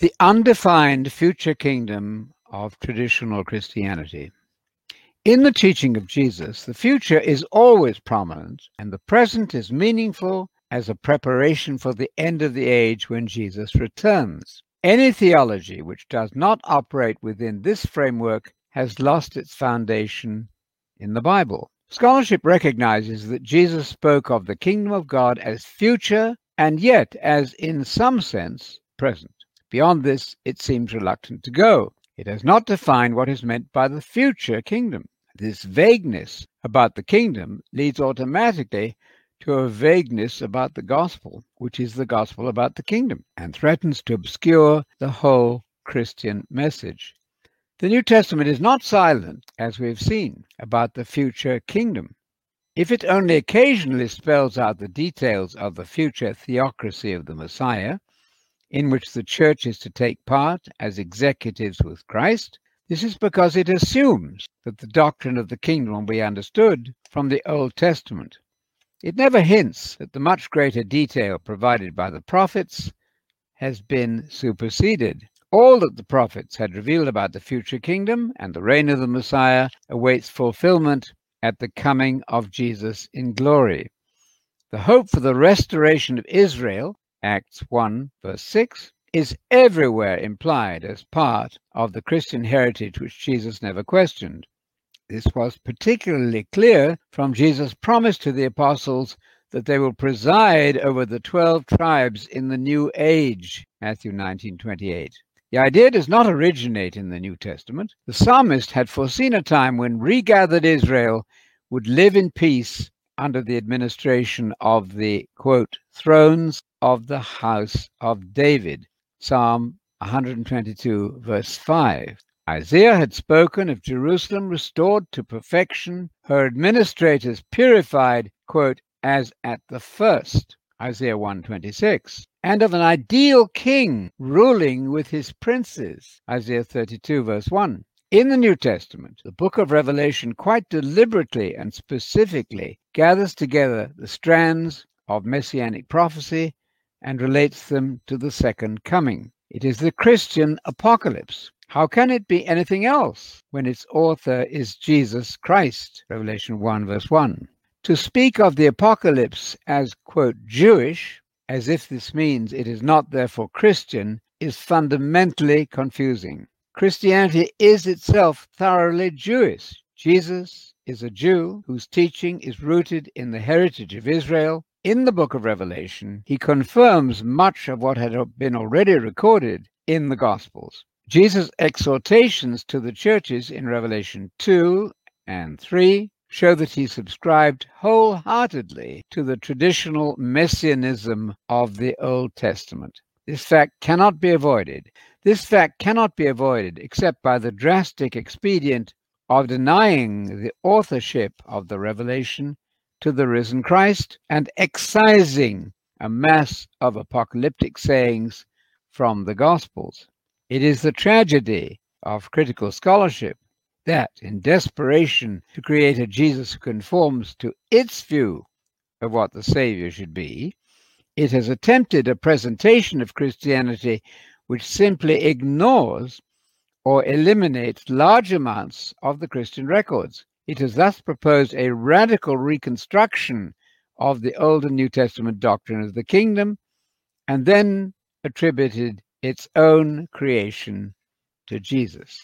The undefined future kingdom of traditional Christianity. In the teaching of Jesus, the future is always prominent, and the present is meaningful as a preparation for the end of the age when Jesus returns. Any theology which does not operate within this framework has lost its foundation in the Bible. Scholarship recognizes that Jesus spoke of the kingdom of God as future and yet as, in some sense, present. Beyond this, it seems reluctant to go. It has not defined what is meant by the future kingdom. This vagueness about the kingdom leads automatically to a vagueness about the gospel, which is the gospel about the kingdom, and threatens to obscure the whole Christian message. The New Testament is not silent, as we've seen, about the future kingdom. If it only occasionally spells out the details of the future theocracy of the Messiah, in which the church is to take part as executives with Christ, this is because it assumes that the doctrine of the kingdom will be understood from the Old Testament. It never hints that the much greater detail provided by the prophets has been superseded. All that the prophets had revealed about the future kingdom and the reign of the Messiah awaits fulfillment at the coming of Jesus in glory. The hope for the restoration of Israel, Acts 1, verse 6, is everywhere implied as part of the Christian heritage which Jesus never questioned. This was particularly clear from Jesus' promise to the apostles that they will preside over the 12 tribes in the new age, Matthew 19:28. The idea does not originate in the New Testament. The psalmist had foreseen a time when regathered Israel would live in peace under the administration of the quote thrones of the house of David Psalm 122, verse 5. Isaiah had spoken of Jerusalem restored to perfection, her administrators purified, quote, as at the first, Isaiah 126, and of an ideal king ruling with his princes, Isaiah 32, verse 1. In the New Testament, the book of Revelation quite deliberately and specifically gathers together the strands of messianic prophecy and relates them to the second coming. It is the Christian apocalypse. How can it be anything else when its author is Jesus Christ? Revelation 1, verse 1. To speak of the apocalypse as, quote, Jewish, as if this means it is not therefore Christian, is fundamentally confusing. Christianity is itself thoroughly Jewish. Jesus is a Jew whose teaching is rooted in the heritage of Israel in the book of Revelation, he confirms much of what had been already recorded in the Gospels. Jesus' exhortations to the churches in Revelation 2 and 3 show that he subscribed wholeheartedly to the traditional messianism of the Old Testament. This fact cannot be avoided. This fact cannot be avoided except by the drastic expedient of denying the authorship of the revelation to the risen Christ and excising a mass of apocalyptic sayings from the Gospels. It is the tragedy of critical scholarship that, in desperation to create a Jesus who conforms to its view of what the Savior should be, it has attempted a presentation of Christianity which simply ignores or eliminates large amounts of the Christian records. It has thus proposed a radical reconstruction of the Old and New Testament doctrine of the kingdom and then attributed its own creation to Jesus.